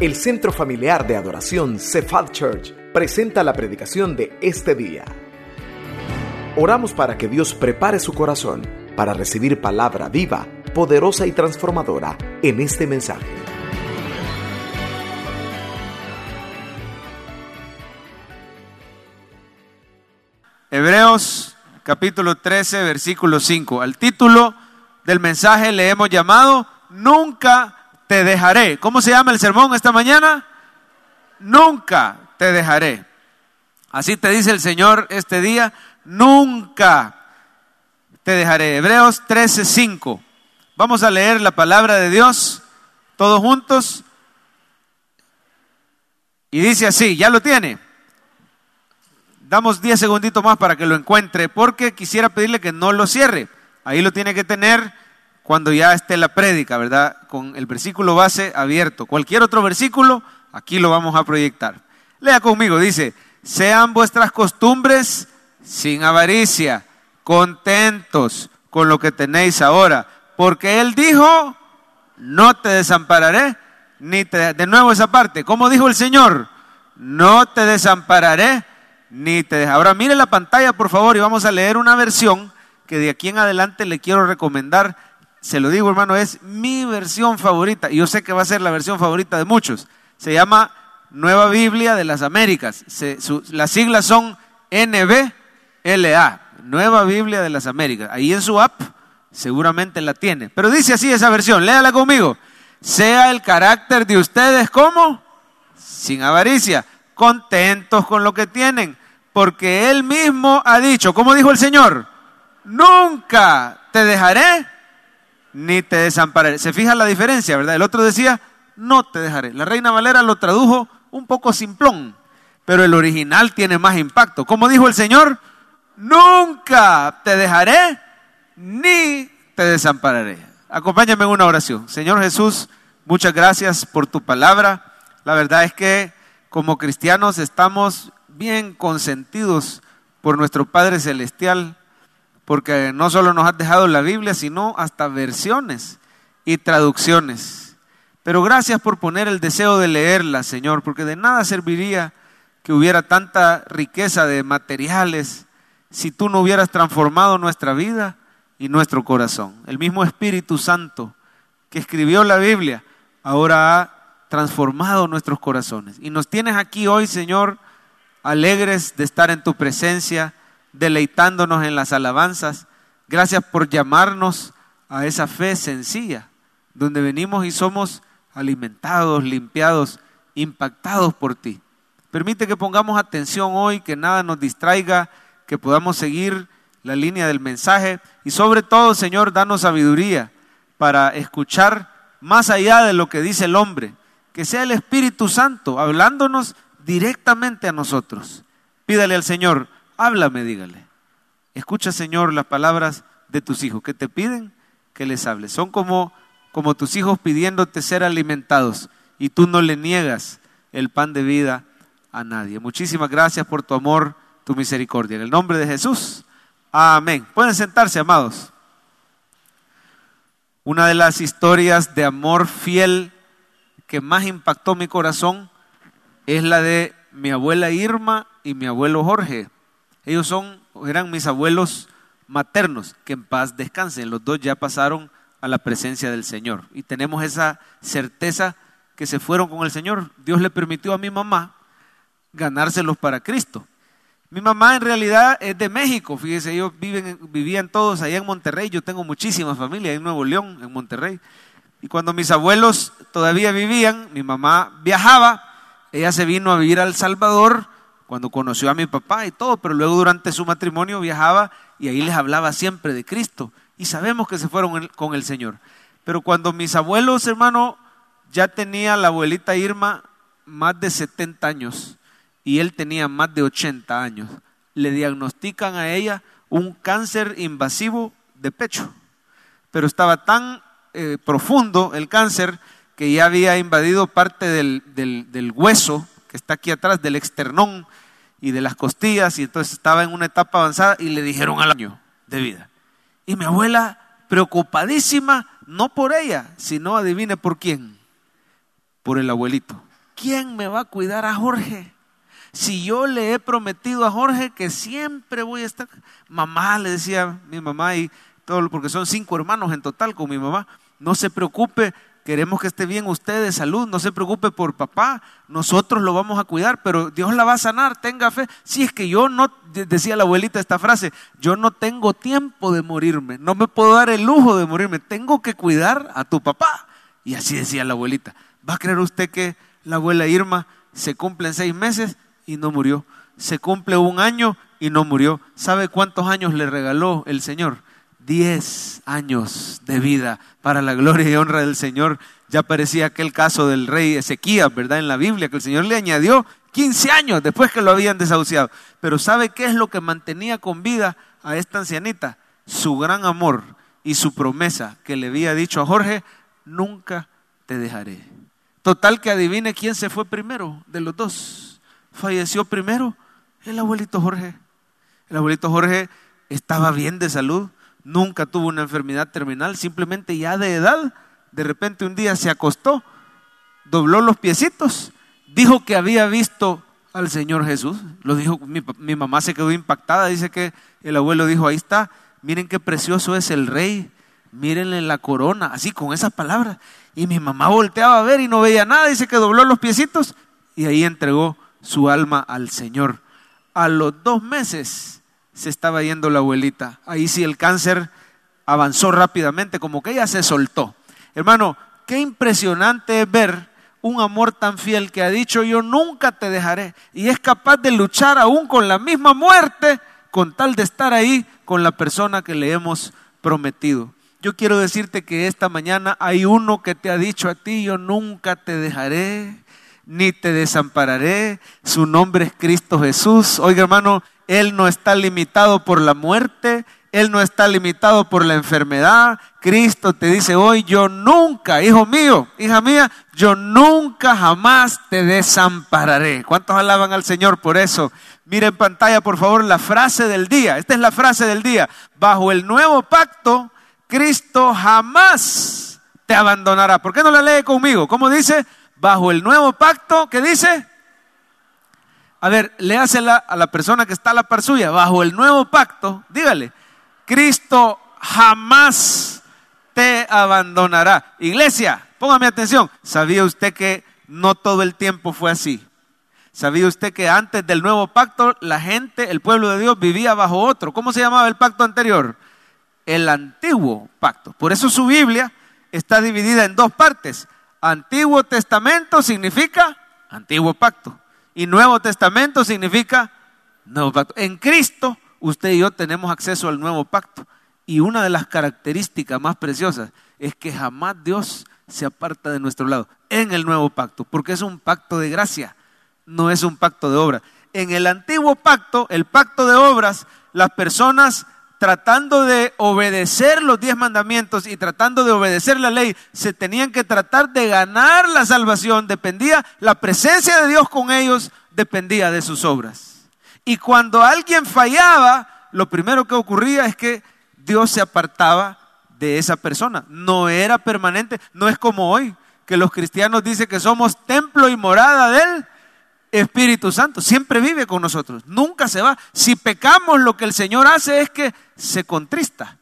El Centro Familiar de Adoración Cephal Church presenta la predicación de este día. Oramos para que Dios prepare su corazón para recibir palabra viva, poderosa y transformadora en este mensaje. Hebreos capítulo 13, versículo 5. Al título del mensaje le hemos llamado Nunca te dejaré. ¿Cómo se llama el sermón esta mañana? Nunca te dejaré. Así te dice el Señor este día, nunca te dejaré. Hebreos 13:5. Vamos a leer la palabra de Dios todos juntos. Y dice así, ¿ya lo tiene? Damos 10 segunditos más para que lo encuentre, porque quisiera pedirle que no lo cierre. Ahí lo tiene que tener cuando ya esté la prédica, ¿verdad? Con el versículo base abierto. Cualquier otro versículo, aquí lo vamos a proyectar. Lea conmigo, dice, sean vuestras costumbres sin avaricia, contentos con lo que tenéis ahora, porque Él dijo, no te desampararé, ni te... De nuevo esa parte, ¿cómo dijo el Señor? No te desampararé, ni te... Ahora mire la pantalla, por favor, y vamos a leer una versión que de aquí en adelante le quiero recomendar se lo digo hermano, es mi versión favorita. Y yo sé que va a ser la versión favorita de muchos. Se llama Nueva Biblia de las Américas. las siglas son NBLA, Nueva Biblia de las Américas. Ahí en su app seguramente la tiene. Pero dice así esa versión, léala conmigo. Sea el carácter de ustedes como sin avaricia, contentos con lo que tienen, porque Él mismo ha dicho, como dijo el Señor, nunca te dejaré ni te desampararé. ¿Se fija la diferencia, verdad? El otro decía, no te dejaré. La Reina Valera lo tradujo un poco simplón, pero el original tiene más impacto. Como dijo el Señor, nunca te dejaré ni te desampararé. Acompáñame en una oración. Señor Jesús, muchas gracias por tu palabra. La verdad es que como cristianos estamos bien consentidos por nuestro Padre Celestial porque no solo nos has dejado la Biblia, sino hasta versiones y traducciones. Pero gracias por poner el deseo de leerla, Señor, porque de nada serviría que hubiera tanta riqueza de materiales si tú no hubieras transformado nuestra vida y nuestro corazón. El mismo Espíritu Santo que escribió la Biblia ahora ha transformado nuestros corazones. Y nos tienes aquí hoy, Señor, alegres de estar en tu presencia deleitándonos en las alabanzas. Gracias por llamarnos a esa fe sencilla, donde venimos y somos alimentados, limpiados, impactados por ti. Permite que pongamos atención hoy, que nada nos distraiga, que podamos seguir la línea del mensaje y sobre todo, Señor, danos sabiduría para escuchar más allá de lo que dice el hombre, que sea el Espíritu Santo hablándonos directamente a nosotros. Pídale al Señor háblame, dígale. Escucha, Señor, las palabras de tus hijos que te piden que les hables. Son como, como tus hijos pidiéndote ser alimentados y tú no le niegas el pan de vida a nadie. Muchísimas gracias por tu amor, tu misericordia. En el nombre de Jesús. Amén. Pueden sentarse, amados. Una de las historias de amor fiel que más impactó mi corazón es la de mi abuela Irma y mi abuelo Jorge. Ellos son, eran mis abuelos maternos, que en paz descansen. Los dos ya pasaron a la presencia del Señor. Y tenemos esa certeza que se fueron con el Señor. Dios le permitió a mi mamá ganárselos para Cristo. Mi mamá en realidad es de México, fíjese, ellos viven, vivían todos allá en Monterrey, yo tengo muchísima familia en Nuevo León, en Monterrey. Y cuando mis abuelos todavía vivían, mi mamá viajaba, ella se vino a vivir al Salvador cuando conoció a mi papá y todo, pero luego durante su matrimonio viajaba y ahí les hablaba siempre de Cristo. Y sabemos que se fueron con el Señor. Pero cuando mis abuelos, hermano, ya tenía la abuelita Irma más de 70 años y él tenía más de 80 años, le diagnostican a ella un cáncer invasivo de pecho. Pero estaba tan eh, profundo el cáncer que ya había invadido parte del, del hueso que está aquí atrás, del externón y de las costillas, y entonces estaba en una etapa avanzada y le dijeron al año de vida. Y mi abuela, preocupadísima, no por ella, sino adivine por quién, por el abuelito. ¿quién me va a cuidar a Jorge? Si yo le he prometido a Jorge que siempre voy a estar, mamá le decía mi mamá y todo, porque son cinco hermanos en total con mi mamá, no se preocupe, queremos que esté bien usted de salud, no se preocupe por papá, nosotros lo vamos a cuidar, pero Dios la va a sanar, tenga fe. Si es que yo no, decía la abuelita esta frase, yo no tengo tiempo de morirme, no me puedo dar el lujo de morirme, tengo que cuidar a tu papá. Y así decía la abuelita. ¿Va a creer usted que la abuela Irma se cumple en seis meses y no murió? Se cumple un año y no murió. ¿Sabe cuántos años le regaló el Señor? Diez años de vida para la gloria y honra del Señor. Ya parecía aquel caso del rey Ezequías, ¿verdad? En la Biblia, que el Señor le añadió 15 años después que lo habían desahuciado. Pero ¿sabe qué es lo que mantenía con vida a esta ancianita? Su gran amor y su promesa que le había dicho a Jorge, nunca te dejaré. Total que adivine quién se fue primero de los dos. Falleció primero el abuelito Jorge. El abuelito Jorge estaba bien de salud, nunca tuvo una enfermedad terminal, simplemente ya de edad, de repente un día se acostó, dobló los piecitos, dijo que había visto al Señor Jesús. Lo dijo, mi, mamá se quedó impactada, dice que el abuelo dijo, ahí está, miren qué precioso es el rey, mírenle la corona, así con esas palabras. Y mi mamá volteaba a ver y no veía nada, dice que dobló los piecitos y ahí entregó su alma al Señor. A los dos meses se estaba yendo la abuelita. Ahí sí el cáncer avanzó rápidamente, como que ella se soltó. Hermano, qué impresionante es ver un amor tan fiel que ha dicho yo nunca te dejaré y es capaz de luchar aún con la misma muerte con tal de estar ahí con la persona que le hemos prometido. Yo quiero decirte que esta mañana hay uno que te ha dicho a ti, yo nunca te dejaré, ni te desampararé. Su nombre es Cristo Jesús. Oiga hermano, Él no está limitado por la muerte, Él no está limitado por la enfermedad. Cristo te dice hoy, yo nunca, hijo mío, hija mía, yo nunca jamás te desampararé. ¿Cuántos alaban al Señor por eso? Mire en pantalla, por favor, la frase del día. Esta es la frase del día. Bajo el nuevo pacto, Cristo jamás te abandonará. ¿Por qué no la lee conmigo? ¿Cómo dice? Bajo el nuevo pacto, ¿qué dice? A ver, léasela a la persona que está a la par suya. Bajo el nuevo pacto, dígale, Cristo jamás te abandonará. Iglesia, póngame atención. ¿Sabía usted que no todo el tiempo fue así? ¿Sabía usted que antes del nuevo pacto la gente, el pueblo de Dios, vivía bajo otro? ¿Cómo se llamaba el pacto anterior? el antiguo pacto. Por eso su Biblia está dividida en dos partes. Antiguo Testamento significa antiguo pacto y Nuevo Testamento significa nuevo pacto. En Cristo usted y yo tenemos acceso al nuevo pacto y una de las características más preciosas es que jamás Dios se aparta de nuestro lado en el nuevo pacto, porque es un pacto de gracia, no es un pacto de obra. En el antiguo pacto, el pacto de obras, las personas tratando de obedecer los diez mandamientos y tratando de obedecer la ley, se tenían que tratar de ganar la salvación, dependía, la presencia de Dios con ellos dependía de sus obras. Y cuando alguien fallaba, lo primero que ocurría es que Dios se apartaba de esa persona. No era permanente, no es como hoy, que los cristianos dicen que somos templo y morada de Él Espíritu Santo. Siempre vive con nosotros, nunca se va. Si pecamos, lo que el Señor hace es que se contrista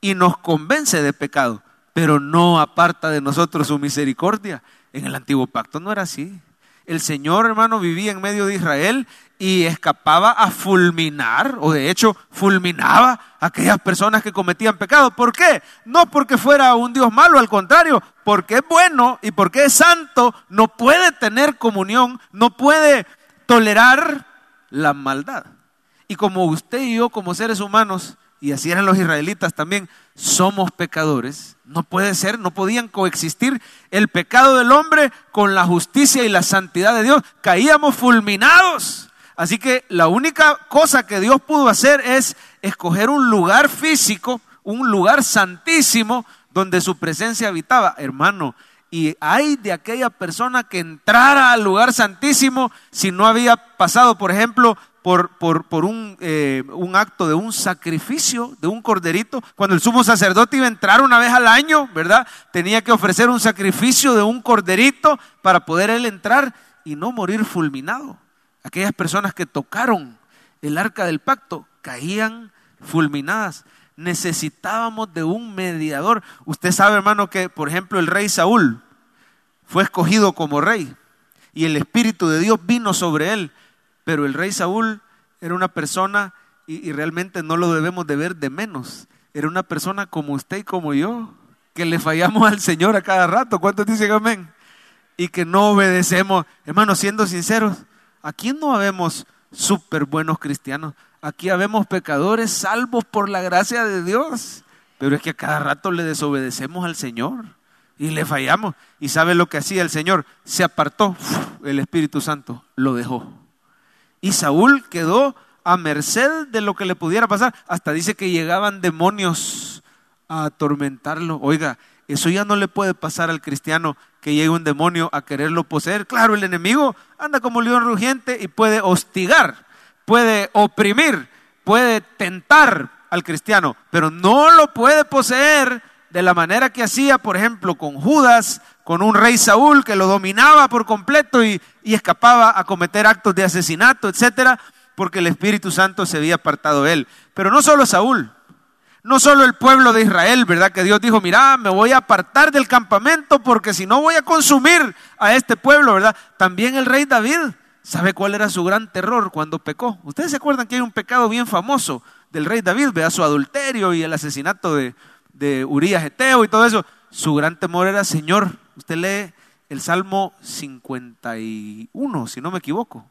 y nos convence de pecado, pero no aparta de nosotros su misericordia. En el antiguo pacto no era así. El Señor, hermano, vivía en medio de Israel y escapaba a fulminar, o de hecho fulminaba a aquellas personas que cometían pecado. ¿Por qué? No porque fuera un Dios malo, al contrario, porque es bueno y porque es santo, no puede tener comunión, no puede tolerar la maldad. Y como usted y yo, como seres humanos, y así eran los israelitas también, somos pecadores. No puede ser, no podían coexistir el pecado del hombre con la justicia y la santidad de Dios. Caíamos fulminados. Así que la única cosa que Dios pudo hacer es escoger un lugar físico, un lugar santísimo donde su presencia habitaba. Hermano, y hay de aquella persona que entrara al lugar santísimo si no había pasado, por ejemplo, por, un, eh, un, acto de un sacrificio, de un corderito. Cuando el sumo sacerdote iba a entrar una vez al año, ¿verdad? Tenía que ofrecer un sacrificio de un corderito para poder él entrar. y no morir fulminado. Aquellas personas que tocaron el arca del pacto caían fulminadas. Necesitábamos de un mediador. Usted sabe, hermano, que por ejemplo el rey Saúl fue escogido como rey y el Espíritu de Dios vino sobre él. Pero el rey Saúl era una persona, y, realmente no lo debemos de ver de menos, era una persona como usted y como yo, que le fallamos al Señor a cada rato. ¿Cuántos dicen amén? Y que no obedecemos. Hermanos, siendo sinceros, aquí no habemos súper buenos cristianos. Aquí habemos pecadores salvos por la gracia de Dios. Pero es que a cada rato le desobedecemos al Señor y le fallamos. ¿Y sabe lo que hacía el Señor? Se apartó, el Espíritu Santo lo dejó. Y Saúl quedó a merced de lo que le pudiera pasar. Hasta dice que llegaban demonios a atormentarlo. Oiga, eso ya no le puede pasar al cristiano que llegue un demonio a quererlo poseer. Claro, el enemigo anda como león rugiente y puede hostigar, puede oprimir, puede tentar al cristiano, pero no lo puede poseer de la manera que hacía, por ejemplo, con Judas, con un rey Saúl que lo dominaba por completo y, escapaba a cometer actos de asesinato, etcétera, porque el Espíritu Santo se había apartado de él. Pero no solo Saúl, no solo el pueblo de Israel, ¿verdad? Que Dios dijo, mira, me voy a apartar del campamento porque si no voy a consumir a este pueblo, ¿verdad? También el rey David, ¿sabe cuál era su gran terror cuando pecó? Ustedes se acuerdan que hay un pecado bien famoso del rey David, ¿verdad? Su adulterio y el asesinato de, de Urias Eteo y todo eso. Su gran temor era, Señor, usted lee el Salmo 51, si no me equivoco.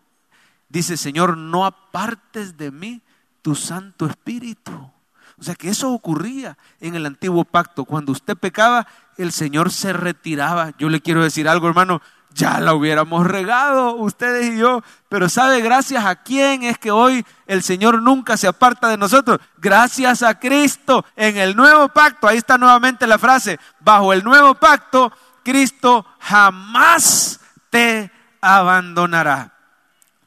Dice, Señor, no apartes de mí tu Santo Espíritu. O sea que eso ocurría en el antiguo pacto. Cuando usted pecaba, el Señor se retiraba. Yo le quiero decir algo, hermano ya la hubiéramos regado ustedes y yo, pero ¿sabe gracias a quién es que hoy el Señor nunca se aparta de nosotros? Gracias a Cristo en el nuevo pacto, ahí está nuevamente la frase, bajo el nuevo pacto, Cristo jamás te abandonará.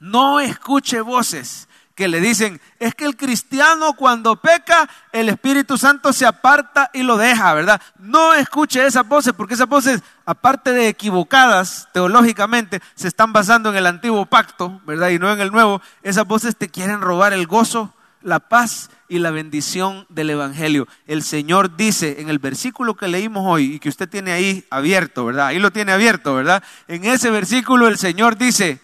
No escuche voces que le dicen, es que el cristiano cuando peca, el Espíritu Santo se aparta y lo deja, ¿verdad? No escuche esas voces, porque esas voces, aparte de equivocadas teológicamente, se están basando en el antiguo pacto, ¿verdad? Y no en el nuevo. Esas voces te quieren robar el gozo, la paz y la bendición del Evangelio. El Señor dice en el versículo que leímos hoy y que usted tiene ahí abierto, ¿verdad? Ahí lo tiene abierto, ¿verdad? En ese versículo el Señor dice,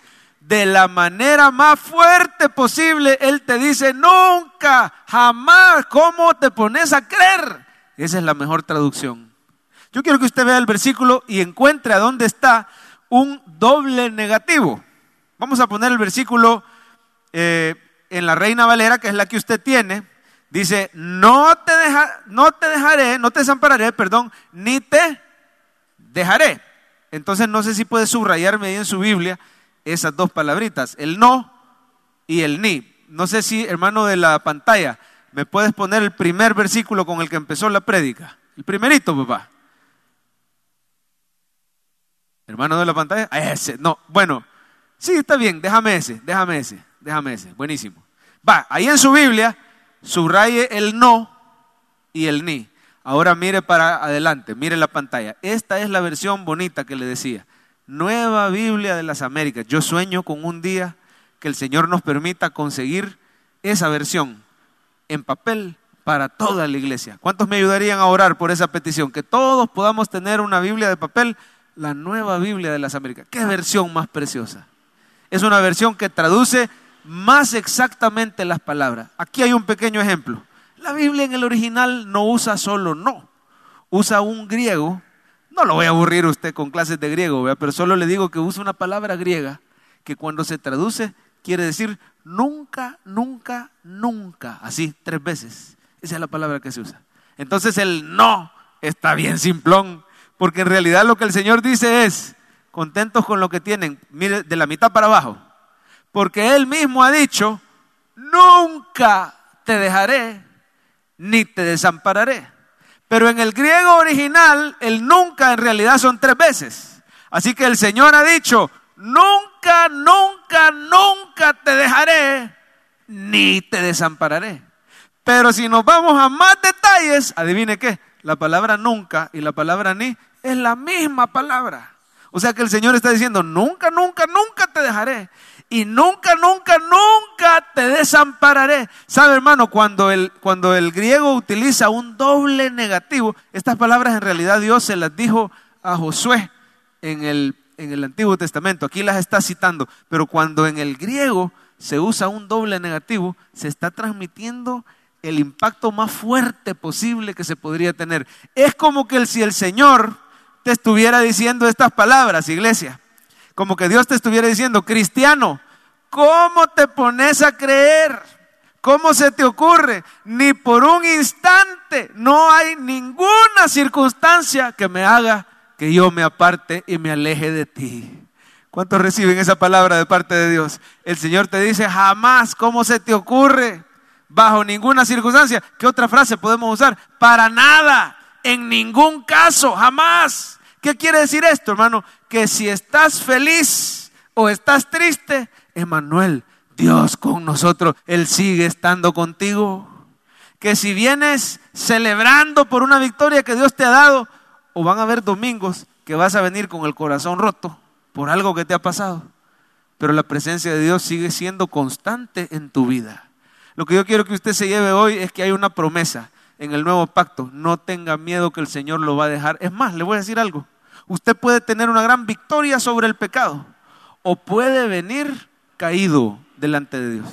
de la manera más fuerte posible, Él te dice, nunca, jamás, ¿cómo te pones a creer? Esa es la mejor traducción. Yo quiero que usted vea el versículo y encuentre a dónde está un doble negativo. Vamos a poner el versículo eh, en la Reina Valera, que es la que usted tiene. Dice, no te, no te dejaré, no te desampararé, perdón, ni te dejaré. Entonces no sé si puede subrayarme ahí en su Biblia esas dos palabritas, el no y el ni. No sé si, hermano de la pantalla, me puedes poner el primer versículo con el que empezó la prédica. El primerito, papá. Hermano de la pantalla, ese, no, bueno, sí, está bien, déjame ese, déjame ese, déjame ese, buenísimo. Va, ahí en su Biblia, subraye el no y el ni. Ahora mire para adelante, mire la pantalla. Esta es la versión bonita que le decía. Nueva Biblia de las Américas. Yo sueño con un día que el Señor nos permita conseguir esa versión en papel para toda la iglesia. ¿Cuántos me ayudarían a orar por esa petición? Que todos podamos tener una Biblia de papel, la nueva Biblia de las Américas. ¿Qué versión más preciosa? Es una versión que traduce más exactamente las palabras. Aquí hay un pequeño ejemplo. La Biblia en el original no usa solo no, usa un griego no lo voy a aburrir usted con clases de griego, pero solo le digo que usa una palabra griega que cuando se traduce quiere decir nunca, nunca, nunca. Así, tres veces. Esa es la palabra que se usa. Entonces el no está bien simplón, porque en realidad lo que el Señor dice es, contentos con lo que tienen, mire, de la mitad para abajo, porque Él mismo ha dicho, nunca te dejaré ni te desampararé. Pero en el griego original, el nunca en realidad son tres veces. Así que el Señor ha dicho, nunca, nunca, nunca te dejaré, ni te desampararé. Pero si nos vamos a más detalles, adivine qué, la palabra nunca y la palabra ni es la misma palabra. O sea que el Señor está diciendo, nunca, nunca, nunca te dejaré. Y nunca, nunca, nunca te desampararé. ¿Sabe, hermano? Cuando el, cuando el griego utiliza un doble negativo, estas palabras en realidad Dios se las dijo a Josué en el, en el Antiguo Testamento. Aquí las está citando. Pero cuando en el griego se usa un doble negativo, se está transmitiendo el impacto más fuerte posible que se podría tener. Es como que si el Señor te estuviera diciendo estas palabras, iglesia. Como que Dios te estuviera diciendo, cristiano, ¿cómo te pones a creer? ¿Cómo se te ocurre? Ni por un instante no hay ninguna circunstancia que me haga que yo me aparte y me aleje de ti. ¿Cuántos reciben esa palabra de parte de Dios? El Señor te dice, jamás, ¿cómo se te ocurre? Bajo ninguna circunstancia. ¿Qué otra frase podemos usar? Para nada, en ningún caso, jamás. ¿Qué quiere decir esto, hermano? Que si estás feliz o estás triste, Emanuel, Dios con nosotros, Él sigue estando contigo. Que si vienes celebrando por una victoria que Dios te ha dado, o van a haber domingos que vas a venir con el corazón roto por algo que te ha pasado, pero la presencia de Dios sigue siendo constante en tu vida. Lo que yo quiero que usted se lleve hoy es que hay una promesa en el nuevo pacto. No tenga miedo que el Señor lo va a dejar. Es más, le voy a decir algo. Usted puede tener una gran victoria sobre el pecado o puede venir caído delante de Dios.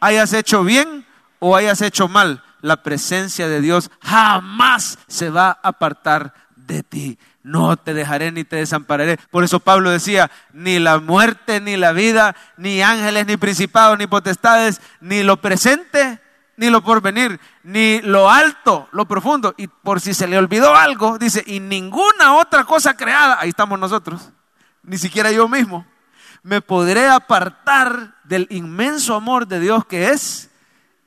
Hayas hecho bien o hayas hecho mal, la presencia de Dios jamás se va a apartar de ti no te dejaré ni te desampararé. Por eso Pablo decía, ni la muerte, ni la vida, ni ángeles, ni principados, ni potestades, ni lo presente, ni lo porvenir, ni lo alto, lo profundo. Y por si se le olvidó algo, dice, y ninguna otra cosa creada, ahí estamos nosotros, ni siquiera yo mismo, me podré apartar del inmenso amor de Dios que es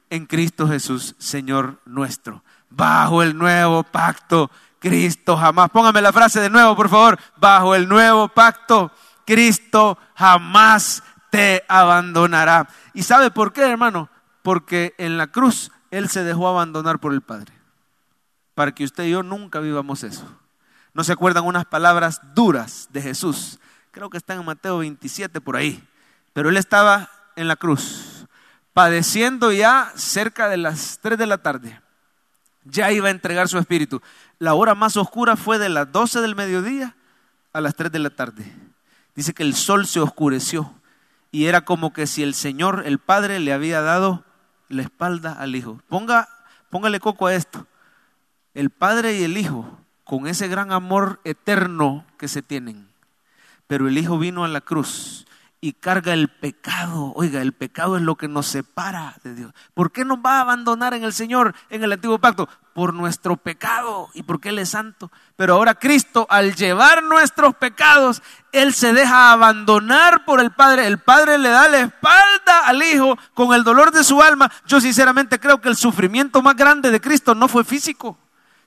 en Cristo Jesús, Señor nuestro, bajo el nuevo pacto Cristo jamás. Póngame la frase de nuevo, por favor. Bajo el nuevo pacto, Cristo jamás te abandonará. ¿Y sabe por qué, hermano? Porque en la cruz Él se dejó abandonar por el Padre. Para que usted y yo nunca vivamos eso. ¿No se acuerdan unas palabras duras de Jesús? Creo que están en Mateo 27 por ahí. Pero Él estaba en la cruz, padeciendo ya cerca de las 3 de la tarde ya iba a entregar su espíritu. La hora más oscura fue de las 12 del mediodía a las 3 de la tarde. Dice que el sol se oscureció y era como que si el Señor, el Padre, le había dado la espalda al Hijo. Ponga, póngale coco a esto. El Padre y el Hijo, con ese gran amor eterno que se tienen. Pero el Hijo vino a la cruz y carga el pecado. Oiga, el pecado es lo que nos separa de Dios. ¿Por qué nos va a abandonar en el Señor en el antiguo pacto? Por nuestro pecado y porque Él es santo. Pero ahora Cristo, al llevar nuestros pecados, Él se deja abandonar por el Padre. El Padre le da la espalda al Hijo con el dolor de su alma. Yo sinceramente creo que el sufrimiento más grande de Cristo no fue físico.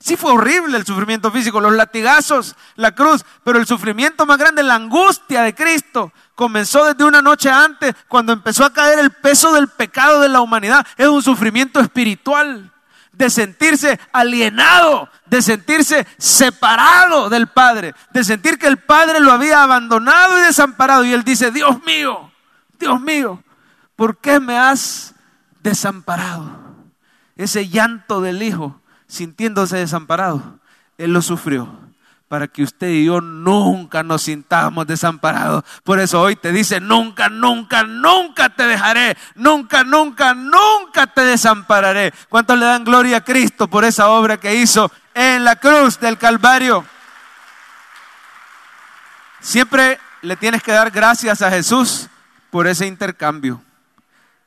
Sí fue horrible el sufrimiento físico, los latigazos, la cruz, pero el sufrimiento más grande, la angustia de Cristo, comenzó desde una noche antes, cuando empezó a caer el peso del pecado de la humanidad. Es un sufrimiento espiritual, de sentirse alienado, de sentirse separado del Padre, de sentir que el Padre lo había abandonado y desamparado. Y él dice, Dios mío, Dios mío, ¿por qué me has desamparado? Ese llanto del Hijo sintiéndose desamparado, Él lo sufrió para que usted y yo nunca nos sintamos desamparados. Por eso hoy te dice, nunca, nunca, nunca te dejaré, nunca, nunca, nunca te desampararé. ¿Cuántos le dan gloria a Cristo por esa obra que hizo en la cruz del Calvario? Siempre le tienes que dar gracias a Jesús por ese intercambio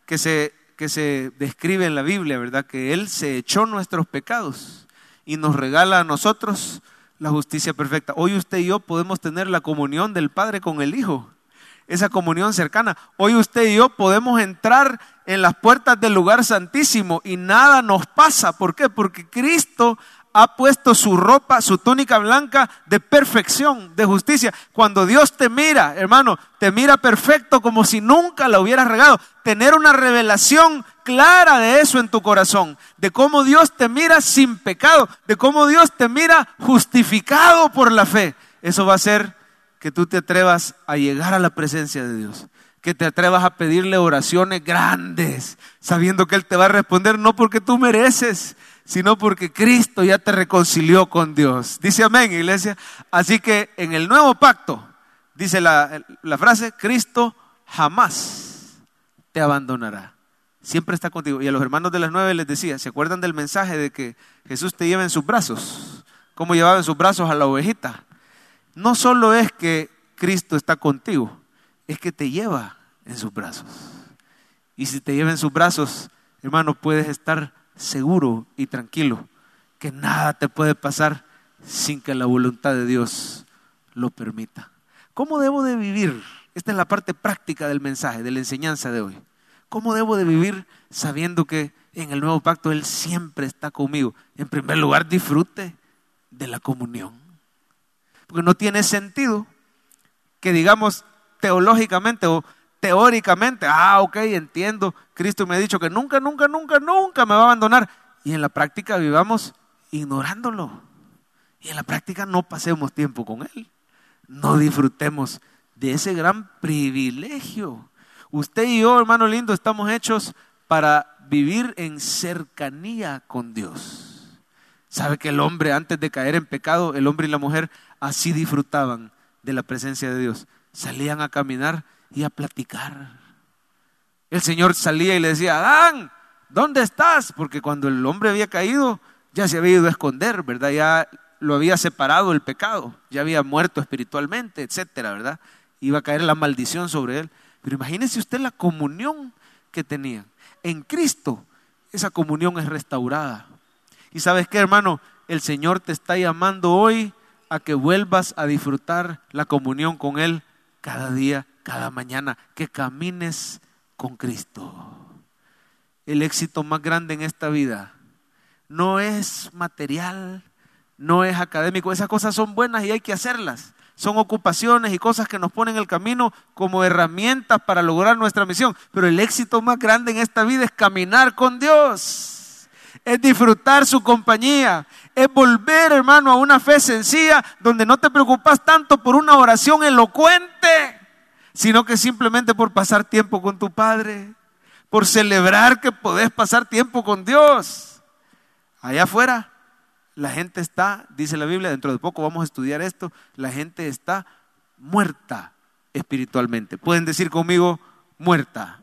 que se que se describe en la Biblia, ¿verdad? Que Él se echó nuestros pecados y nos regala a nosotros la justicia perfecta. Hoy usted y yo podemos tener la comunión del Padre con el Hijo, esa comunión cercana. Hoy usted y yo podemos entrar en las puertas del lugar santísimo y nada nos pasa. ¿Por qué? Porque Cristo ha puesto su ropa, su túnica blanca de perfección, de justicia. Cuando Dios te mira, hermano, te mira perfecto como si nunca la hubieras regado. Tener una revelación clara de eso en tu corazón, de cómo Dios te mira sin pecado, de cómo Dios te mira justificado por la fe. Eso va a ser que tú te atrevas a llegar a la presencia de Dios, que te atrevas a pedirle oraciones grandes, sabiendo que Él te va a responder no porque tú mereces, sino porque Cristo ya te reconcilió con Dios. Dice amén, iglesia. Así que en el nuevo pacto, dice la, la frase, Cristo jamás te abandonará. Siempre está contigo. Y a los hermanos de las nueve les decía, ¿se acuerdan del mensaje de que Jesús te lleva en sus brazos? ¿Cómo llevaba en sus brazos a la ovejita? No solo es que Cristo está contigo, es que te lleva en sus brazos. Y si te lleva en sus brazos, hermano, puedes estar seguro y tranquilo que nada te puede pasar sin que la voluntad de Dios lo permita. ¿Cómo debo de vivir? Esta es la parte práctica del mensaje, de la enseñanza de hoy. ¿Cómo debo de vivir sabiendo que en el nuevo pacto Él siempre está conmigo? En primer lugar, disfrute de la comunión. Porque no tiene sentido que digamos teológicamente o teóricamente, ah, ok, entiendo, Cristo me ha dicho que nunca, nunca, nunca, nunca me va a abandonar. Y en la práctica vivamos ignorándolo. Y en la práctica no pasemos tiempo con Él. No disfrutemos de ese gran privilegio Usted y yo, hermano lindo, estamos hechos para vivir en cercanía con Dios. ¿Sabe que el hombre antes de caer en pecado, el hombre y la mujer así disfrutaban de la presencia de Dios? Salían a caminar y a platicar. El Señor salía y le decía, Adán, ¿dónde estás? Porque cuando el hombre había caído, ya se había ido a esconder, ¿verdad? Ya lo había separado el pecado, ya había muerto espiritualmente, etcétera, ¿verdad? Iba a caer la maldición sobre él. Pero imagínese usted la comunión que tenían. En Cristo esa comunión es restaurada. Y sabes qué, hermano, el Señor te está llamando hoy a que vuelvas a disfrutar la comunión con Él cada día, cada mañana, que camines con Cristo. El éxito más grande en esta vida no es material, no es académico, esas cosas son buenas y hay que hacerlas. Son ocupaciones y cosas que nos ponen en el camino como herramientas para lograr nuestra misión. Pero el éxito más grande en esta vida es caminar con Dios, es disfrutar su compañía, es volver, hermano, a una fe sencilla donde no te preocupas tanto por una oración elocuente, sino que simplemente por pasar tiempo con tu Padre, por celebrar que podés pasar tiempo con Dios. Allá afuera la gente está, dice la Biblia, dentro de poco vamos a estudiar esto, la gente está muerta espiritualmente. Pueden decir conmigo, muerta.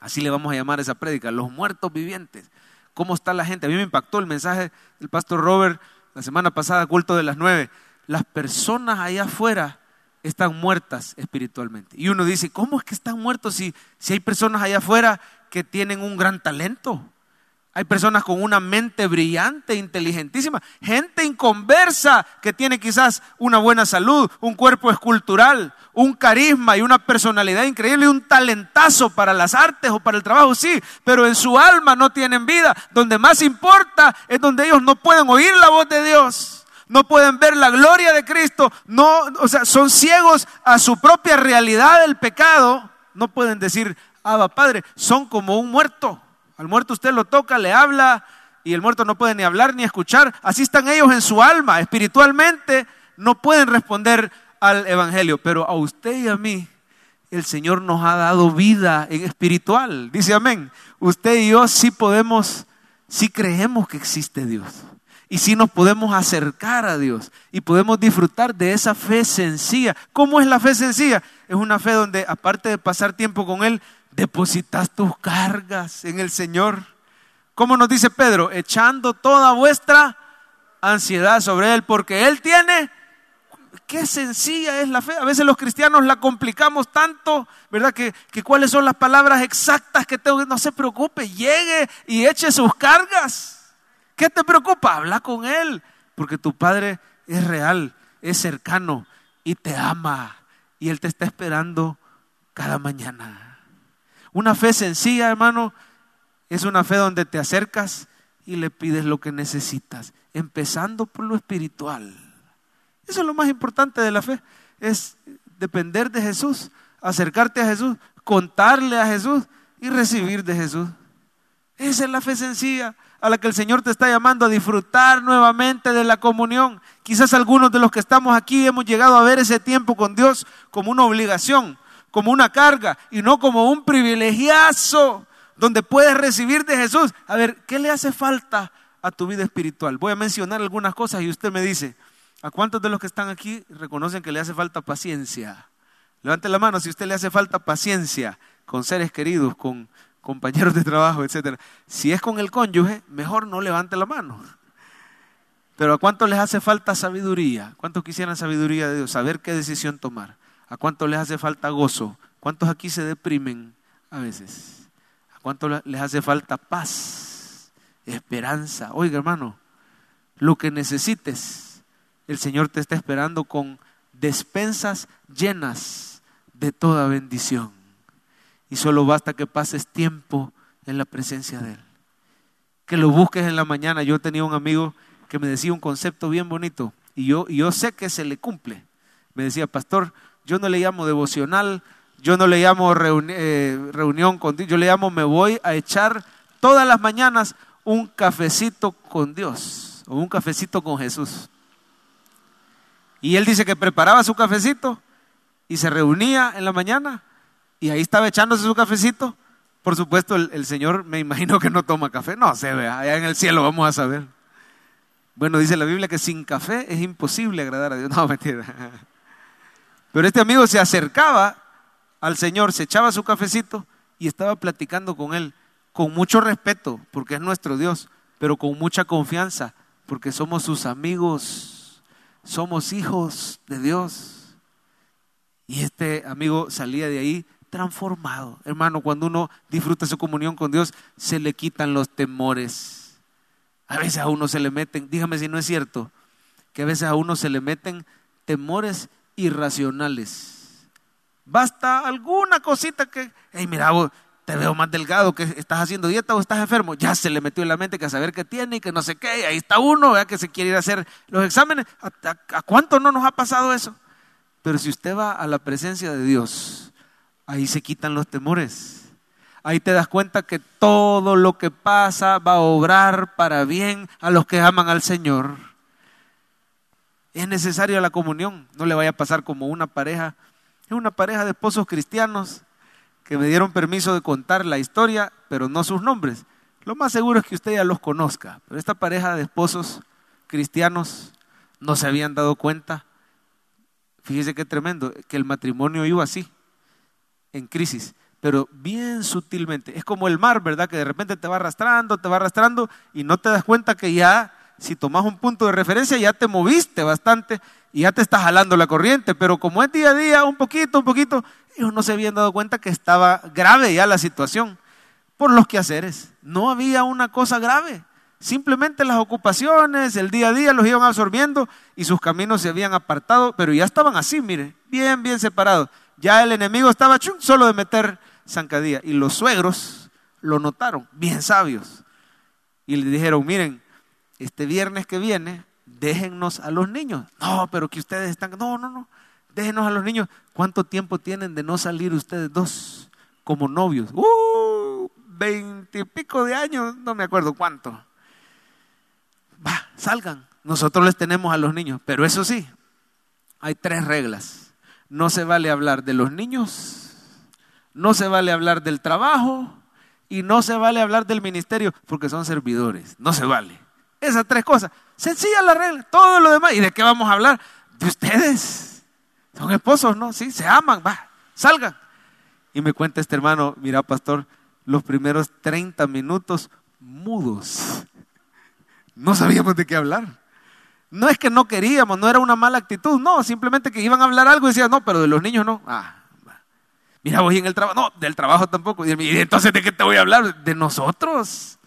Así le vamos a llamar a esa prédica, los muertos vivientes. ¿Cómo está la gente? A mí me impactó el mensaje del pastor Robert la semana pasada, culto de las nueve. Las personas allá afuera están muertas espiritualmente. Y uno dice, ¿cómo es que están muertos si, si hay personas allá afuera que tienen un gran talento? Hay personas con una mente brillante, inteligentísima, gente inconversa que tiene quizás una buena salud, un cuerpo escultural, un carisma y una personalidad increíble y un talentazo para las artes o para el trabajo, sí, pero en su alma no tienen vida. Donde más importa es donde ellos no pueden oír la voz de Dios, no pueden ver la gloria de Cristo, no, o sea, son ciegos a su propia realidad del pecado, no pueden decir, Abba Padre, son como un muerto. Al muerto usted lo toca, le habla y el muerto no puede ni hablar ni escuchar. Así están ellos en su alma, espiritualmente no pueden responder al Evangelio, pero a usted y a mí el Señor nos ha dado vida en espiritual. Dice amén. Usted y yo sí podemos, sí creemos que existe Dios. Y sí nos podemos acercar a Dios y podemos disfrutar de esa fe sencilla. ¿Cómo es la fe sencilla? Es una fe donde aparte de pasar tiempo con Él, depositas tus cargas en el Señor. ¿Cómo nos dice Pedro? Echando toda vuestra ansiedad sobre Él, porque Él tiene... Qué sencilla es la fe. A veces los cristianos la complicamos tanto, ¿verdad? Que, que cuáles son las palabras exactas que tengo. No se preocupe, llegue y eche sus cargas. ¿Qué te preocupa? Habla con Él, porque tu Padre es real, es cercano y te ama. Y Él te está esperando cada mañana. Una fe sencilla, hermano, es una fe donde te acercas y le pides lo que necesitas, empezando por lo espiritual. Eso es lo más importante de la fe, es depender de Jesús, acercarte a Jesús, contarle a Jesús y recibir de Jesús. Esa es la fe sencilla a la que el Señor te está llamando a disfrutar nuevamente de la comunión. Quizás algunos de los que estamos aquí hemos llegado a ver ese tiempo con Dios como una obligación, como una carga y no como un privilegiazo donde puedes recibir de Jesús. A ver, ¿qué le hace falta a tu vida espiritual? Voy a mencionar algunas cosas y usted me dice, ¿a cuántos de los que están aquí reconocen que le hace falta paciencia? Levante la mano si usted le hace falta paciencia con seres queridos, con compañeros de trabajo, etc. Si es con el cónyuge, mejor no levante la mano. Pero ¿a cuántos les hace falta sabiduría? ¿Cuántos quisieran sabiduría de Dios? Saber qué decisión tomar. ¿A cuántos les hace falta gozo? ¿Cuántos aquí se deprimen a veces? ¿A cuántos les hace falta paz, esperanza? Oiga, hermano, lo que necesites, el Señor te está esperando con despensas llenas de toda bendición. Y solo basta que pases tiempo en la presencia de Él. Que lo busques en la mañana. Yo tenía un amigo que me decía un concepto bien bonito y yo, y yo sé que se le cumple. Me decía, pastor, yo no le llamo devocional, yo no le llamo eh, reunión con Dios, yo le llamo me voy a echar todas las mañanas un cafecito con Dios o un cafecito con Jesús. Y él dice que preparaba su cafecito y se reunía en la mañana y ahí estaba echándose su cafecito. Por supuesto, el, Señor me imagino que no toma café. No se ve, allá en el cielo vamos a saber. Bueno, dice la Biblia que sin café es imposible agradar a Dios. No, mentira. Pero este amigo se acercaba al Señor, se echaba su cafecito y estaba platicando con él con mucho respeto, porque es nuestro Dios, pero con mucha confianza, porque somos sus amigos, somos hijos de Dios. Y este amigo salía de ahí transformado. Hermano, cuando uno disfruta su comunión con Dios, se le quitan los temores. A veces a uno se le meten, dígame si no es cierto, que a veces a uno se le meten temores irracionales. Basta alguna cosita que, hey, mira, te veo más delgado, que estás haciendo dieta o estás enfermo. Ya se le metió en la mente que a saber qué tiene y que no sé qué. ahí está uno, que se quiere ir a hacer los exámenes. ¿A, cuánto no nos ha pasado eso? Pero si usted va a la presencia de Dios, ahí se quitan los temores. Ahí te das cuenta que todo lo que pasa va a obrar para bien a los que aman al Señor. Es necesaria la comunión. No le vaya a pasar como una pareja. Es una pareja de esposos cristianos que me dieron permiso de contar la historia, pero no sus nombres. Lo más seguro es que usted ya los conozca. Pero esta pareja de esposos cristianos no se habían dado cuenta. Fíjese qué tremendo, que el matrimonio iba así, en crisis, pero bien sutilmente. Es como el mar, ¿verdad? Que de repente te va arrastrando, te va arrastrando y no te das cuenta que ya si tomas un punto de referencia ya te moviste bastante y ya te está jalando la corriente, pero como es día a día, un poquito, un poquito, ellos no se habían dado cuenta que estaba grave ya la situación por los quehaceres. No había una cosa grave, simplemente las ocupaciones, el día a día los iban absorbiendo y sus caminos se habían apartado, pero ya estaban así, mire, bien, bien separados. Ya el enemigo estaba chum, solo de meter zancadilla y los suegros lo notaron, bien sabios, y le dijeron, miren, este viernes que viene, déjennos a los niños. No, pero que ustedes están, no, no, no, déjenos a los niños. ¿Cuánto tiempo tienen de no salir ustedes dos como novios? Uh, veintipico de años, no me acuerdo cuánto. Va, salgan. Nosotros les tenemos a los niños, pero eso sí, hay tres reglas. No se vale hablar de los niños, no se vale hablar del trabajo y no se vale hablar del ministerio porque son servidores. No se vale. Esas tres cosas. Sencilla la regla. Todo lo demás. ¿Y de qué vamos a hablar? De ustedes. Son esposos, ¿no? Sí, se aman. Va, salgan. Y me cuenta este hermano, mira, pastor, los primeros 30 minutos mudos. No sabíamos de qué hablar. No es que no queríamos, no era una mala actitud, no, simplemente que iban a hablar algo y decían, no, pero de los niños no. Ah, mira, voy en el trabajo, no, del trabajo tampoco. Y entonces, ¿de qué te voy a hablar? De nosotros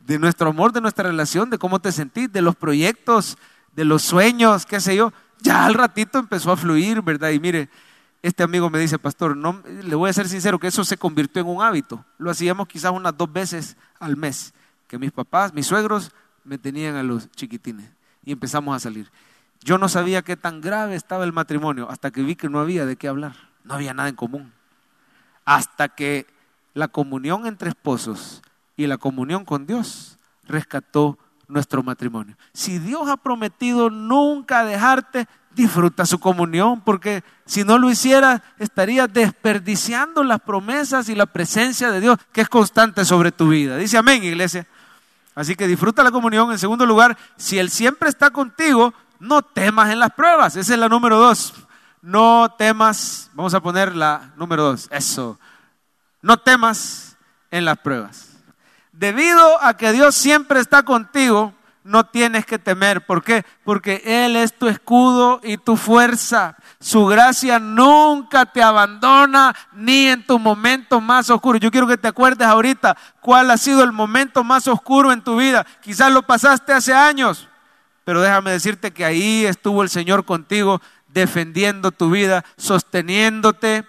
de nuestro amor, de nuestra relación, de cómo te sentís, de los proyectos, de los sueños, qué sé yo. Ya al ratito empezó a fluir, ¿verdad? Y mire, este amigo me dice, pastor, no, le voy a ser sincero que eso se convirtió en un hábito. Lo hacíamos quizás unas dos veces al mes, que mis papás, mis suegros me tenían a los chiquitines y empezamos a salir. Yo no sabía qué tan grave estaba el matrimonio hasta que vi que no había de qué hablar, no había nada en común. Hasta que la comunión entre esposos y la comunión con Dios rescató nuestro matrimonio. Si Dios ha prometido nunca dejarte, disfruta su comunión, porque si no lo hiciera, estarías desperdiciando las promesas y la presencia de Dios que es constante sobre tu vida. Dice amén, iglesia. Así que disfruta la comunión. En segundo lugar, si Él siempre está contigo, no temas en las pruebas. Esa es la número dos. No temas, vamos a poner la número dos, eso. No temas en las pruebas. Debido a que Dios siempre está contigo, no tienes que temer. ¿Por qué? Porque Él es tu escudo y tu fuerza. Su gracia nunca te abandona ni en tu momento más oscuro. Yo quiero que te acuerdes ahorita cuál ha sido el momento más oscuro en tu vida. Quizás lo pasaste hace años, pero déjame decirte que ahí estuvo el Señor contigo defendiendo tu vida, sosteniéndote,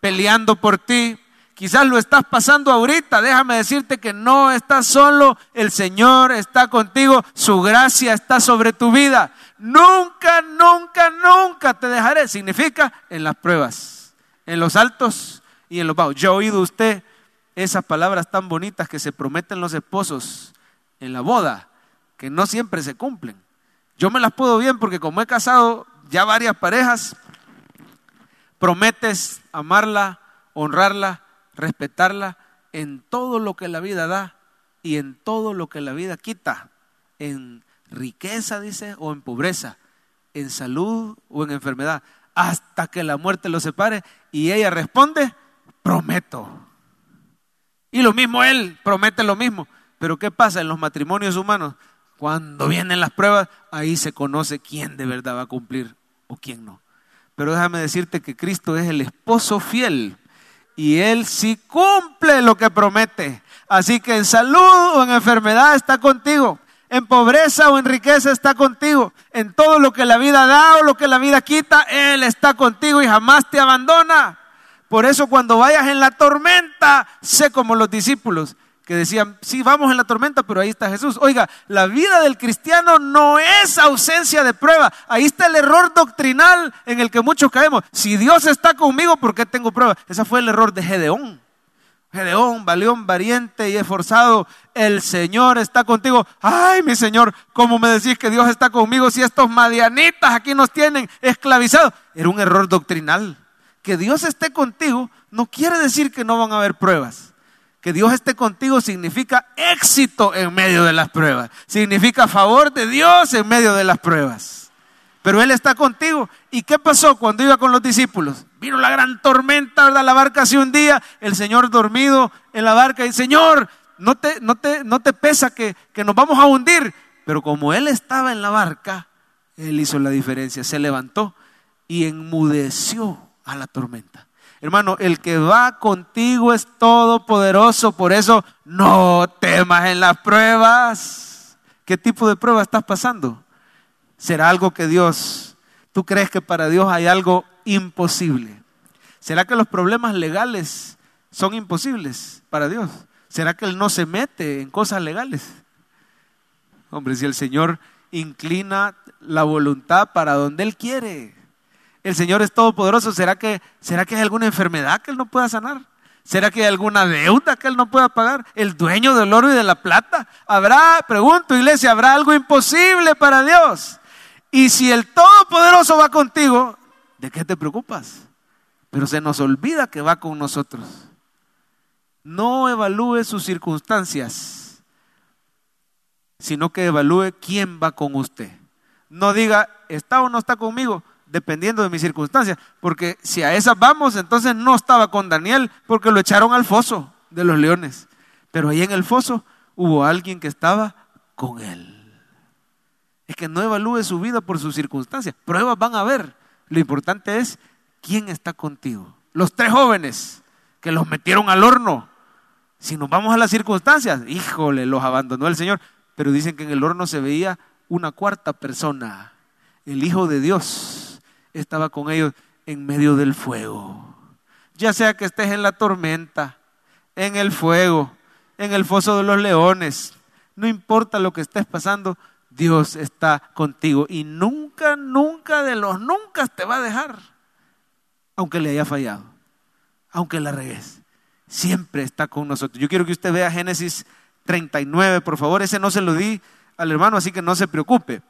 peleando por ti, Quizás lo estás pasando ahorita. Déjame decirte que no estás solo. El Señor está contigo. Su gracia está sobre tu vida. Nunca, nunca, nunca te dejaré. Significa en las pruebas, en los altos y en los bajos. Yo he oído usted esas palabras tan bonitas que se prometen los esposos en la boda, que no siempre se cumplen. Yo me las puedo bien porque como he casado ya varias parejas, prometes amarla, honrarla respetarla en todo lo que la vida da y en todo lo que la vida quita, en riqueza, dice, o en pobreza, en salud o en enfermedad, hasta que la muerte lo separe. Y ella responde, prometo. Y lo mismo él, promete lo mismo. Pero ¿qué pasa en los matrimonios humanos? Cuando vienen las pruebas, ahí se conoce quién de verdad va a cumplir o quién no. Pero déjame decirte que Cristo es el esposo fiel y Él sí cumple lo que promete. Así que en salud o en enfermedad está contigo. En pobreza o en riqueza está contigo. En todo lo que la vida da o lo que la vida quita, Él está contigo y jamás te abandona. Por eso cuando vayas en la tormenta, sé como los discípulos que decían, sí, vamos en la tormenta, pero ahí está Jesús. Oiga, la vida del cristiano no es ausencia de prueba. Ahí está el error doctrinal en el que muchos caemos. Si Dios está conmigo, ¿por qué tengo prueba? Ese fue el error de Gedeón. Gedeón, valión, valiente y esforzado, el Señor está contigo. Ay, mi Señor, ¿cómo me decís que Dios está conmigo si estos madianitas aquí nos tienen esclavizados? Era un error doctrinal. Que Dios esté contigo no quiere decir que no van a haber pruebas. Que Dios esté contigo significa éxito en medio de las pruebas. Significa favor de Dios en medio de las pruebas. Pero Él está contigo. ¿Y qué pasó cuando iba con los discípulos? Vino la gran tormenta, ¿verdad? La barca hace un día, el Señor dormido en la barca y Señor, no te, no te, no te pesa que, que nos vamos a hundir. Pero como Él estaba en la barca, Él hizo la diferencia. Se levantó y enmudeció a la tormenta. Hermano, el que va contigo es todopoderoso, por eso no temas en las pruebas. ¿Qué tipo de prueba estás pasando? ¿Será algo que Dios, tú crees que para Dios hay algo imposible? ¿Será que los problemas legales son imposibles para Dios? ¿Será que Él no se mete en cosas legales? Hombre, si el Señor inclina la voluntad para donde Él quiere el Señor es todopoderoso, ¿será que, ¿será que hay alguna enfermedad que Él no pueda sanar? ¿Será que hay alguna deuda que Él no pueda pagar? ¿El dueño del oro y de la plata? ¿Habrá, pregunto iglesia, habrá algo imposible para Dios? Y si el Todopoderoso va contigo, ¿de qué te preocupas? Pero se nos olvida que va con nosotros. No evalúe sus circunstancias, sino que evalúe quién va con usted. No diga, ¿está o no está conmigo? Dependiendo de mis circunstancias. Porque si a esas vamos, entonces no estaba con Daniel porque lo echaron al foso de los leones. Pero ahí en el foso hubo alguien que estaba con él. Es que no evalúe su vida por sus circunstancias. Pruebas van a ver. Lo importante es quién está contigo. Los tres jóvenes que los metieron al horno. Si nos vamos a las circunstancias, híjole, los abandonó el Señor. Pero dicen que en el horno se veía una cuarta persona, el Hijo de Dios estaba con ellos en medio del fuego. Ya sea que estés en la tormenta, en el fuego, en el foso de los leones, no importa lo que estés pasando, Dios está contigo y nunca, nunca de los nunca te va a dejar, aunque le haya fallado, aunque la regues. siempre está con nosotros. Yo quiero que usted vea Génesis 39, por favor, ese no se lo di al hermano, así que no se preocupe.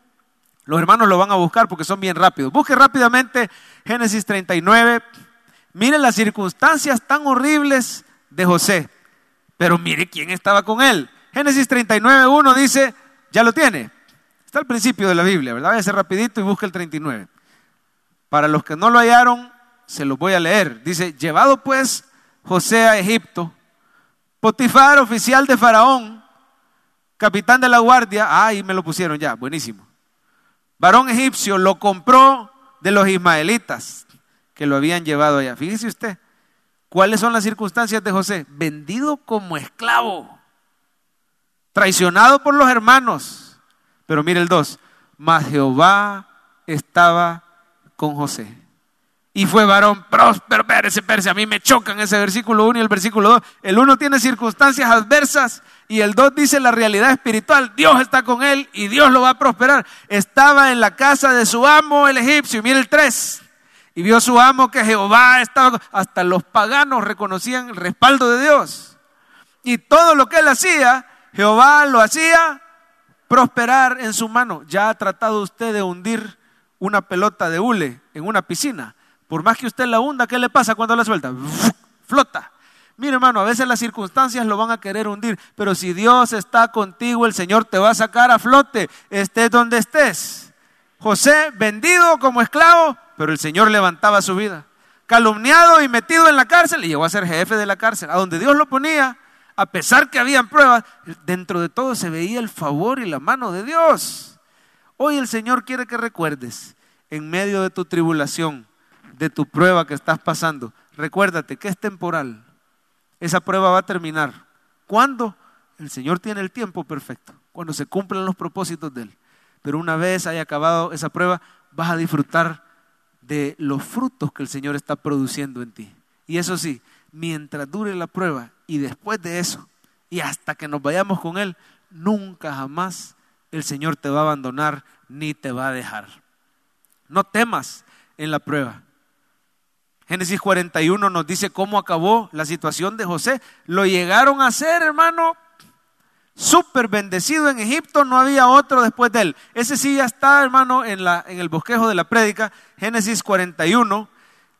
Los hermanos lo van a buscar porque son bien rápidos. Busque rápidamente Génesis 39. Mire las circunstancias tan horribles de José. Pero mire quién estaba con él. Génesis 39, 1 dice, ya lo tiene. Está al principio de la Biblia, ¿verdad? Váyase rapidito y busque el 39. Para los que no lo hallaron, se los voy a leer. Dice, llevado pues José a Egipto, Potifar, oficial de Faraón, capitán de la guardia, ah, ahí me lo pusieron ya, buenísimo. Varón egipcio lo compró de los ismaelitas que lo habían llevado allá. Fíjese usted, ¿cuáles son las circunstancias de José? Vendido como esclavo, traicionado por los hermanos. Pero mire el 2, mas Jehová estaba con José y fue varón próspero. Pérese, pérese, a mí me chocan ese versículo 1 y el versículo 2. El 1 tiene circunstancias adversas y el 2 dice la realidad espiritual. Dios está con él y Dios lo va a prosperar. Estaba en la casa de su amo el egipcio. Y mire el 3. Y vio su amo que Jehová estaba. Hasta los paganos reconocían el respaldo de Dios. Y todo lo que él hacía, Jehová lo hacía prosperar en su mano. Ya ha tratado usted de hundir una pelota de hule en una piscina. Por más que usted la hunda, ¿qué le pasa cuando la suelta? Flota. Mire hermano, a veces las circunstancias lo van a querer hundir, pero si Dios está contigo, el Señor te va a sacar a flote, estés donde estés. José, vendido como esclavo, pero el Señor levantaba su vida. Calumniado y metido en la cárcel, y llegó a ser jefe de la cárcel, a donde Dios lo ponía, a pesar que habían pruebas, dentro de todo se veía el favor y la mano de Dios. Hoy el Señor quiere que recuerdes, en medio de tu tribulación, de tu prueba que estás pasando, recuérdate que es temporal. Esa prueba va a terminar. ¿Cuándo? El Señor tiene el tiempo perfecto, cuando se cumplan los propósitos de Él. Pero una vez haya acabado esa prueba, vas a disfrutar de los frutos que el Señor está produciendo en ti. Y eso sí, mientras dure la prueba y después de eso, y hasta que nos vayamos con Él, nunca jamás el Señor te va a abandonar ni te va a dejar. No temas en la prueba. Génesis 41 nos dice cómo acabó la situación de José. Lo llegaron a hacer, hermano, súper bendecido en Egipto, no había otro después de él. Ese sí ya está, hermano, en, la, en el bosquejo de la prédica, Génesis 41.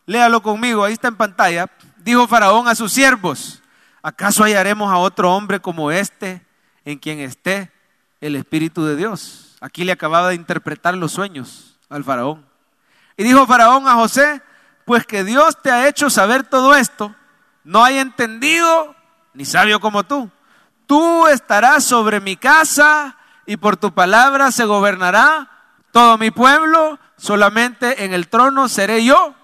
Léalo conmigo, ahí está en pantalla. Dijo Faraón a sus siervos, ¿acaso hallaremos a otro hombre como este en quien esté el Espíritu de Dios? Aquí le acababa de interpretar los sueños al Faraón. Y dijo Faraón a José, pues que Dios te ha hecho saber todo esto, no hay entendido ni sabio como tú. Tú estarás sobre mi casa y por tu palabra se gobernará todo mi pueblo, solamente en el trono seré yo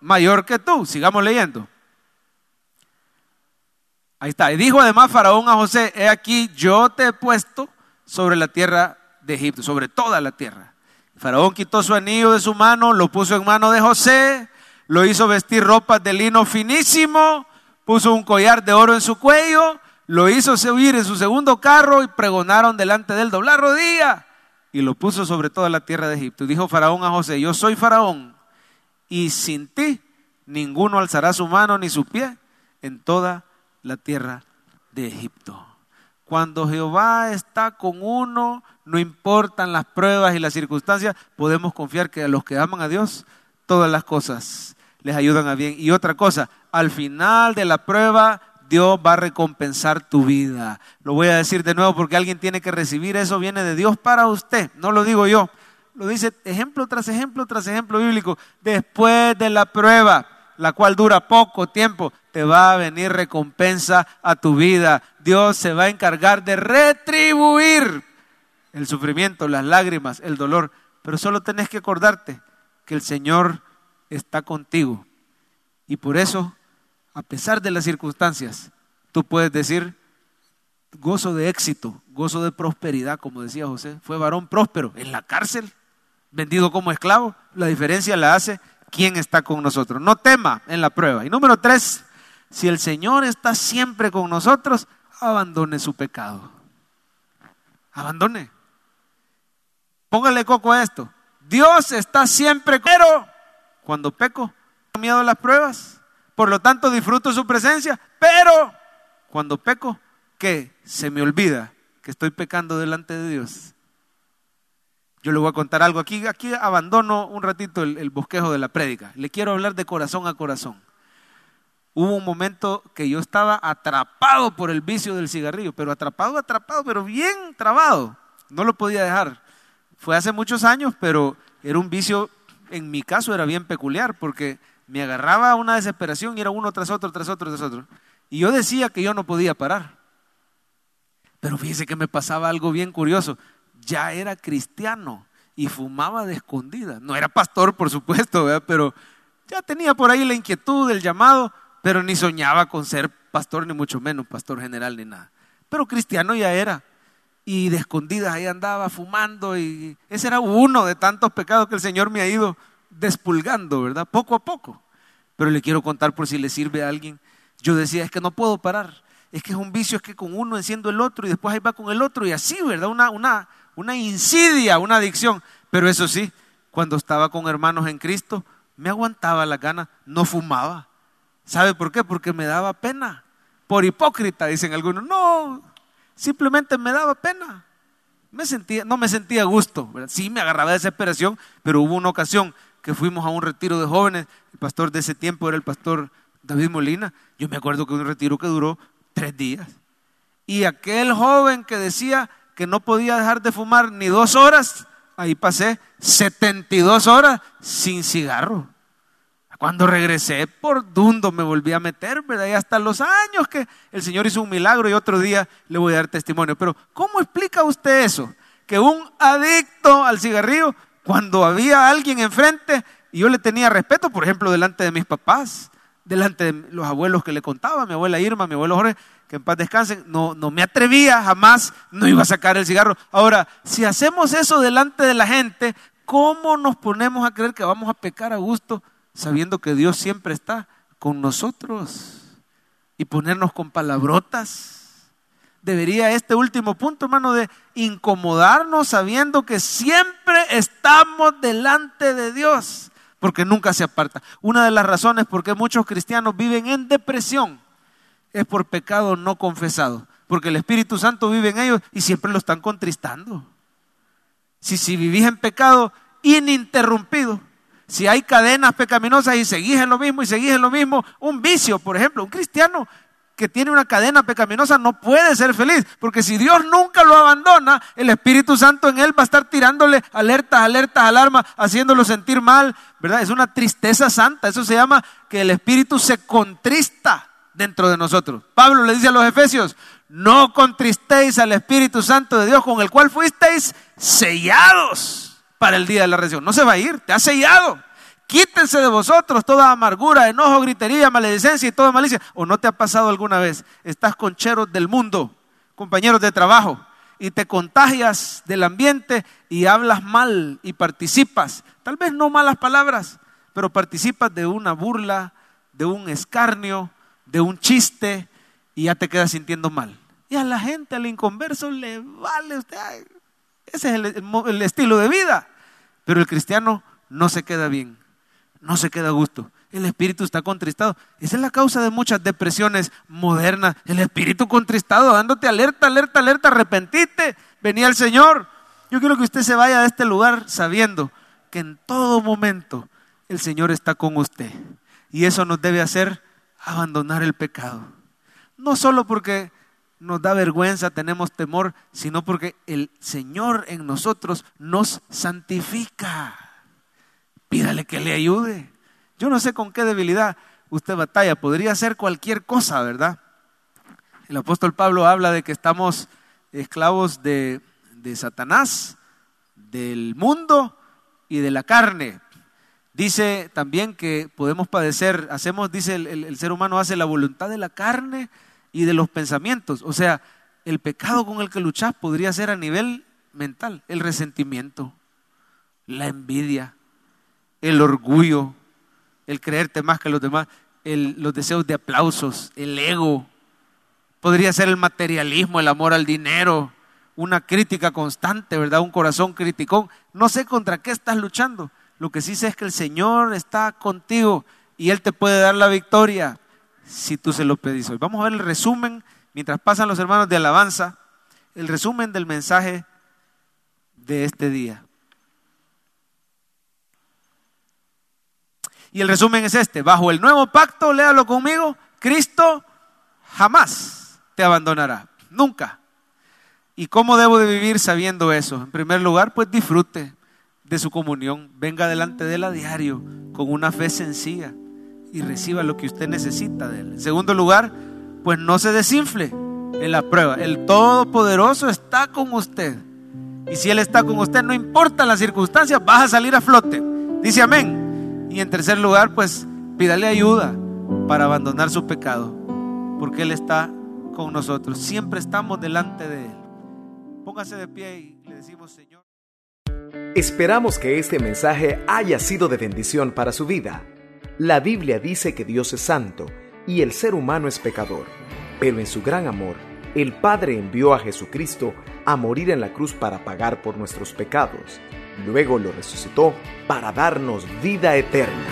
mayor que tú. Sigamos leyendo. Ahí está. Y dijo además Faraón a José, he aquí yo te he puesto sobre la tierra de Egipto, sobre toda la tierra. Faraón quitó su anillo de su mano, lo puso en mano de José lo hizo vestir ropas de lino finísimo, puso un collar de oro en su cuello, lo hizo subir en su segundo carro y pregonaron delante de él, doblar rodilla, y lo puso sobre toda la tierra de Egipto. Y dijo Faraón a José, yo soy Faraón, y sin ti ninguno alzará su mano ni su pie en toda la tierra de Egipto. Cuando Jehová está con uno, no importan las pruebas y las circunstancias, podemos confiar que a los que aman a Dios, todas las cosas les ayudan a bien. Y otra cosa, al final de la prueba, Dios va a recompensar tu vida. Lo voy a decir de nuevo porque alguien tiene que recibir eso, viene de Dios para usted, no lo digo yo. Lo dice ejemplo tras ejemplo tras ejemplo bíblico. Después de la prueba, la cual dura poco tiempo, te va a venir recompensa a tu vida. Dios se va a encargar de retribuir el sufrimiento, las lágrimas, el dolor. Pero solo tenés que acordarte que el Señor está contigo. Y por eso, a pesar de las circunstancias, tú puedes decir gozo de éxito, gozo de prosperidad, como decía José. Fue varón próspero en la cárcel, vendido como esclavo. La diferencia la hace quién está con nosotros. No tema en la prueba. Y número tres, si el Señor está siempre con nosotros, abandone su pecado. Abandone. Póngale coco a esto. Dios está siempre, pero cuando peco, miedo a las pruebas, por lo tanto disfruto su presencia, pero cuando peco, ¿qué? Se me olvida que estoy pecando delante de Dios. Yo le voy a contar algo aquí, aquí abandono un ratito el, el bosquejo de la prédica. Le quiero hablar de corazón a corazón. Hubo un momento que yo estaba atrapado por el vicio del cigarrillo, pero atrapado, atrapado, pero bien trabado. No lo podía dejar. Fue hace muchos años, pero era un vicio, en mi caso era bien peculiar, porque me agarraba una desesperación y era uno tras otro, tras otro, tras otro. Y yo decía que yo no podía parar. Pero fíjese que me pasaba algo bien curioso. Ya era cristiano y fumaba de escondida. No era pastor, por supuesto, pero ya tenía por ahí la inquietud, el llamado, pero ni soñaba con ser pastor, ni mucho menos pastor general, ni nada. Pero cristiano ya era. Y de escondidas ahí andaba fumando y ese era uno de tantos pecados que el Señor me ha ido despulgando, ¿verdad? Poco a poco. Pero le quiero contar por si le sirve a alguien. Yo decía, es que no puedo parar. Es que es un vicio, es que con uno enciendo el otro y después ahí va con el otro y así, ¿verdad? Una, una, una insidia, una adicción. Pero eso sí, cuando estaba con hermanos en Cristo, me aguantaba la gana, no fumaba. ¿Sabe por qué? Porque me daba pena. Por hipócrita, dicen algunos. No, simplemente me daba pena. Me sentía, no me sentía a gusto. Sí me agarraba de desesperación, pero hubo una ocasión que fuimos a un retiro de jóvenes. El pastor de ese tiempo era el pastor David Molina. Yo me acuerdo que un retiro que duró tres días. Y aquel joven que decía que no podía dejar de fumar ni dos horas, ahí pasé 72 horas sin cigarro. Cuando regresé por Dundo me volví a meter, ¿verdad? Y hasta los años que el Señor hizo un milagro y otro día le voy a dar testimonio. Pero ¿cómo explica usted eso? Que un adicto al cigarrillo, cuando había alguien enfrente y yo le tenía respeto, por ejemplo, delante de mis papás, delante de los abuelos que le contaba, mi abuela Irma, mi abuelo Jorge, que en paz descansen, no, no me atrevía jamás, no iba a sacar el cigarro. Ahora, si hacemos eso delante de la gente, ¿cómo nos ponemos a creer que vamos a pecar a gusto? Sabiendo que Dios siempre está con nosotros y ponernos con palabrotas. Debería este último punto, hermano, de incomodarnos sabiendo que siempre estamos delante de Dios, porque nunca se aparta. Una de las razones por qué muchos cristianos viven en depresión es por pecado no confesado, porque el Espíritu Santo vive en ellos y siempre lo están contristando. Si, si vivís en pecado ininterrumpido, si hay cadenas pecaminosas y seguís en lo mismo y seguís en lo mismo, un vicio, por ejemplo, un cristiano que tiene una cadena pecaminosa no puede ser feliz, porque si Dios nunca lo abandona, el Espíritu Santo en él va a estar tirándole alertas, alertas, alarmas, haciéndolo sentir mal, ¿verdad? Es una tristeza santa, eso se llama que el Espíritu se contrista dentro de nosotros. Pablo le dice a los efesios, no contristéis al Espíritu Santo de Dios con el cual fuisteis sellados para el día de la resurrección. No se va a ir, te ha sellado. Quítense de vosotros toda amargura, enojo, gritería, maledicencia y toda malicia. ¿O no te ha pasado alguna vez? Estás con cheros del mundo, compañeros de trabajo, y te contagias del ambiente y hablas mal y participas. Tal vez no malas palabras, pero participas de una burla, de un escarnio, de un chiste y ya te quedas sintiendo mal. Y a la gente, al inconverso, le vale usted. Ese es el, estilo de vida. Pero el cristiano no se queda bien, no se queda a gusto. El espíritu está contristado. Esa es la causa de muchas depresiones modernas. El espíritu contristado, dándote alerta, alerta, alerta, arrepentite, venía el Señor. Yo quiero que usted se vaya de este lugar sabiendo que en todo momento el Señor está con usted. Y eso nos debe hacer abandonar el pecado. No solo porque nos da vergüenza, tenemos temor, sino porque el Señor en nosotros nos santifica. Pídale que le ayude. Yo no sé con qué debilidad usted batalla, podría ser cualquier cosa, ¿verdad? El apóstol Pablo habla de que estamos esclavos de, Satanás, del mundo y de la carne. Dice también que podemos padecer, hacemos, dice el, el ser humano hace la voluntad de la carne y de los pensamientos. O sea, el pecado con el que luchas podría ser a nivel mental, el resentimiento, la envidia, el orgullo, el creerte más que los demás, los deseos de aplausos, el ego. Podría ser el materialismo, el amor al dinero, una crítica constante, ¿verdad? Un corazón criticón. No sé contra qué estás luchando. Lo que sí sé es que el Señor está contigo y Él te puede dar la victoria si tú se lo pedís hoy. Vamos a ver el resumen, mientras pasan los hermanos de alabanza, el resumen del mensaje de este día. Y el resumen es este, bajo el nuevo pacto, léalo conmigo, Cristo jamás te abandonará, nunca. ¿Y cómo debo de vivir sabiendo eso? En primer lugar, pues disfrute de su comunión, venga delante de él a diario con una fe sencilla y reciba lo que usted necesita de él. En segundo lugar, pues no se desinfle en la prueba. El Todopoderoso está con usted. Y si Él está con usted, no importa las circunstancias, vas a salir a flote. Dice amén. Y en tercer lugar, pues pídale ayuda para abandonar su pecado, porque Él está con nosotros. Siempre estamos delante de Él. Póngase de pie y le decimos, Señor. Esperamos que este mensaje haya sido de bendición para su vida. La Biblia dice que Dios es santo y el ser humano es pecador, pero en su gran amor, el Padre envió a Jesucristo a morir en la cruz para pagar por nuestros pecados Luego lo resucitó para darnos vida eterna.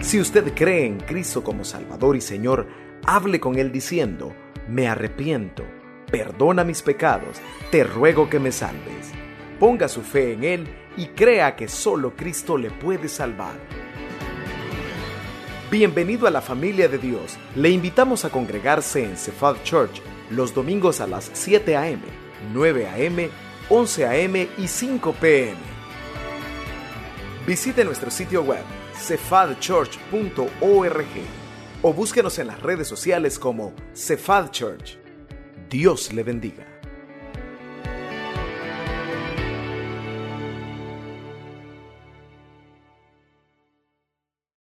Si usted cree en Cristo como Salvador y Señor, hable con Él diciendo, me arrepiento, perdona mis pecados, te ruego que me salves. Ponga su fe en Él y crea que solo Cristo le puede salvar. Bienvenido a la familia de Dios. Le invitamos a congregarse en Cephal Church los domingos a las 7 a.m., 9 a.m 11 a.m. y 5 p.m. Visite nuestro sitio web cefadchurch.org o búsquenos en las redes sociales como Cefad Church. Dios le bendiga.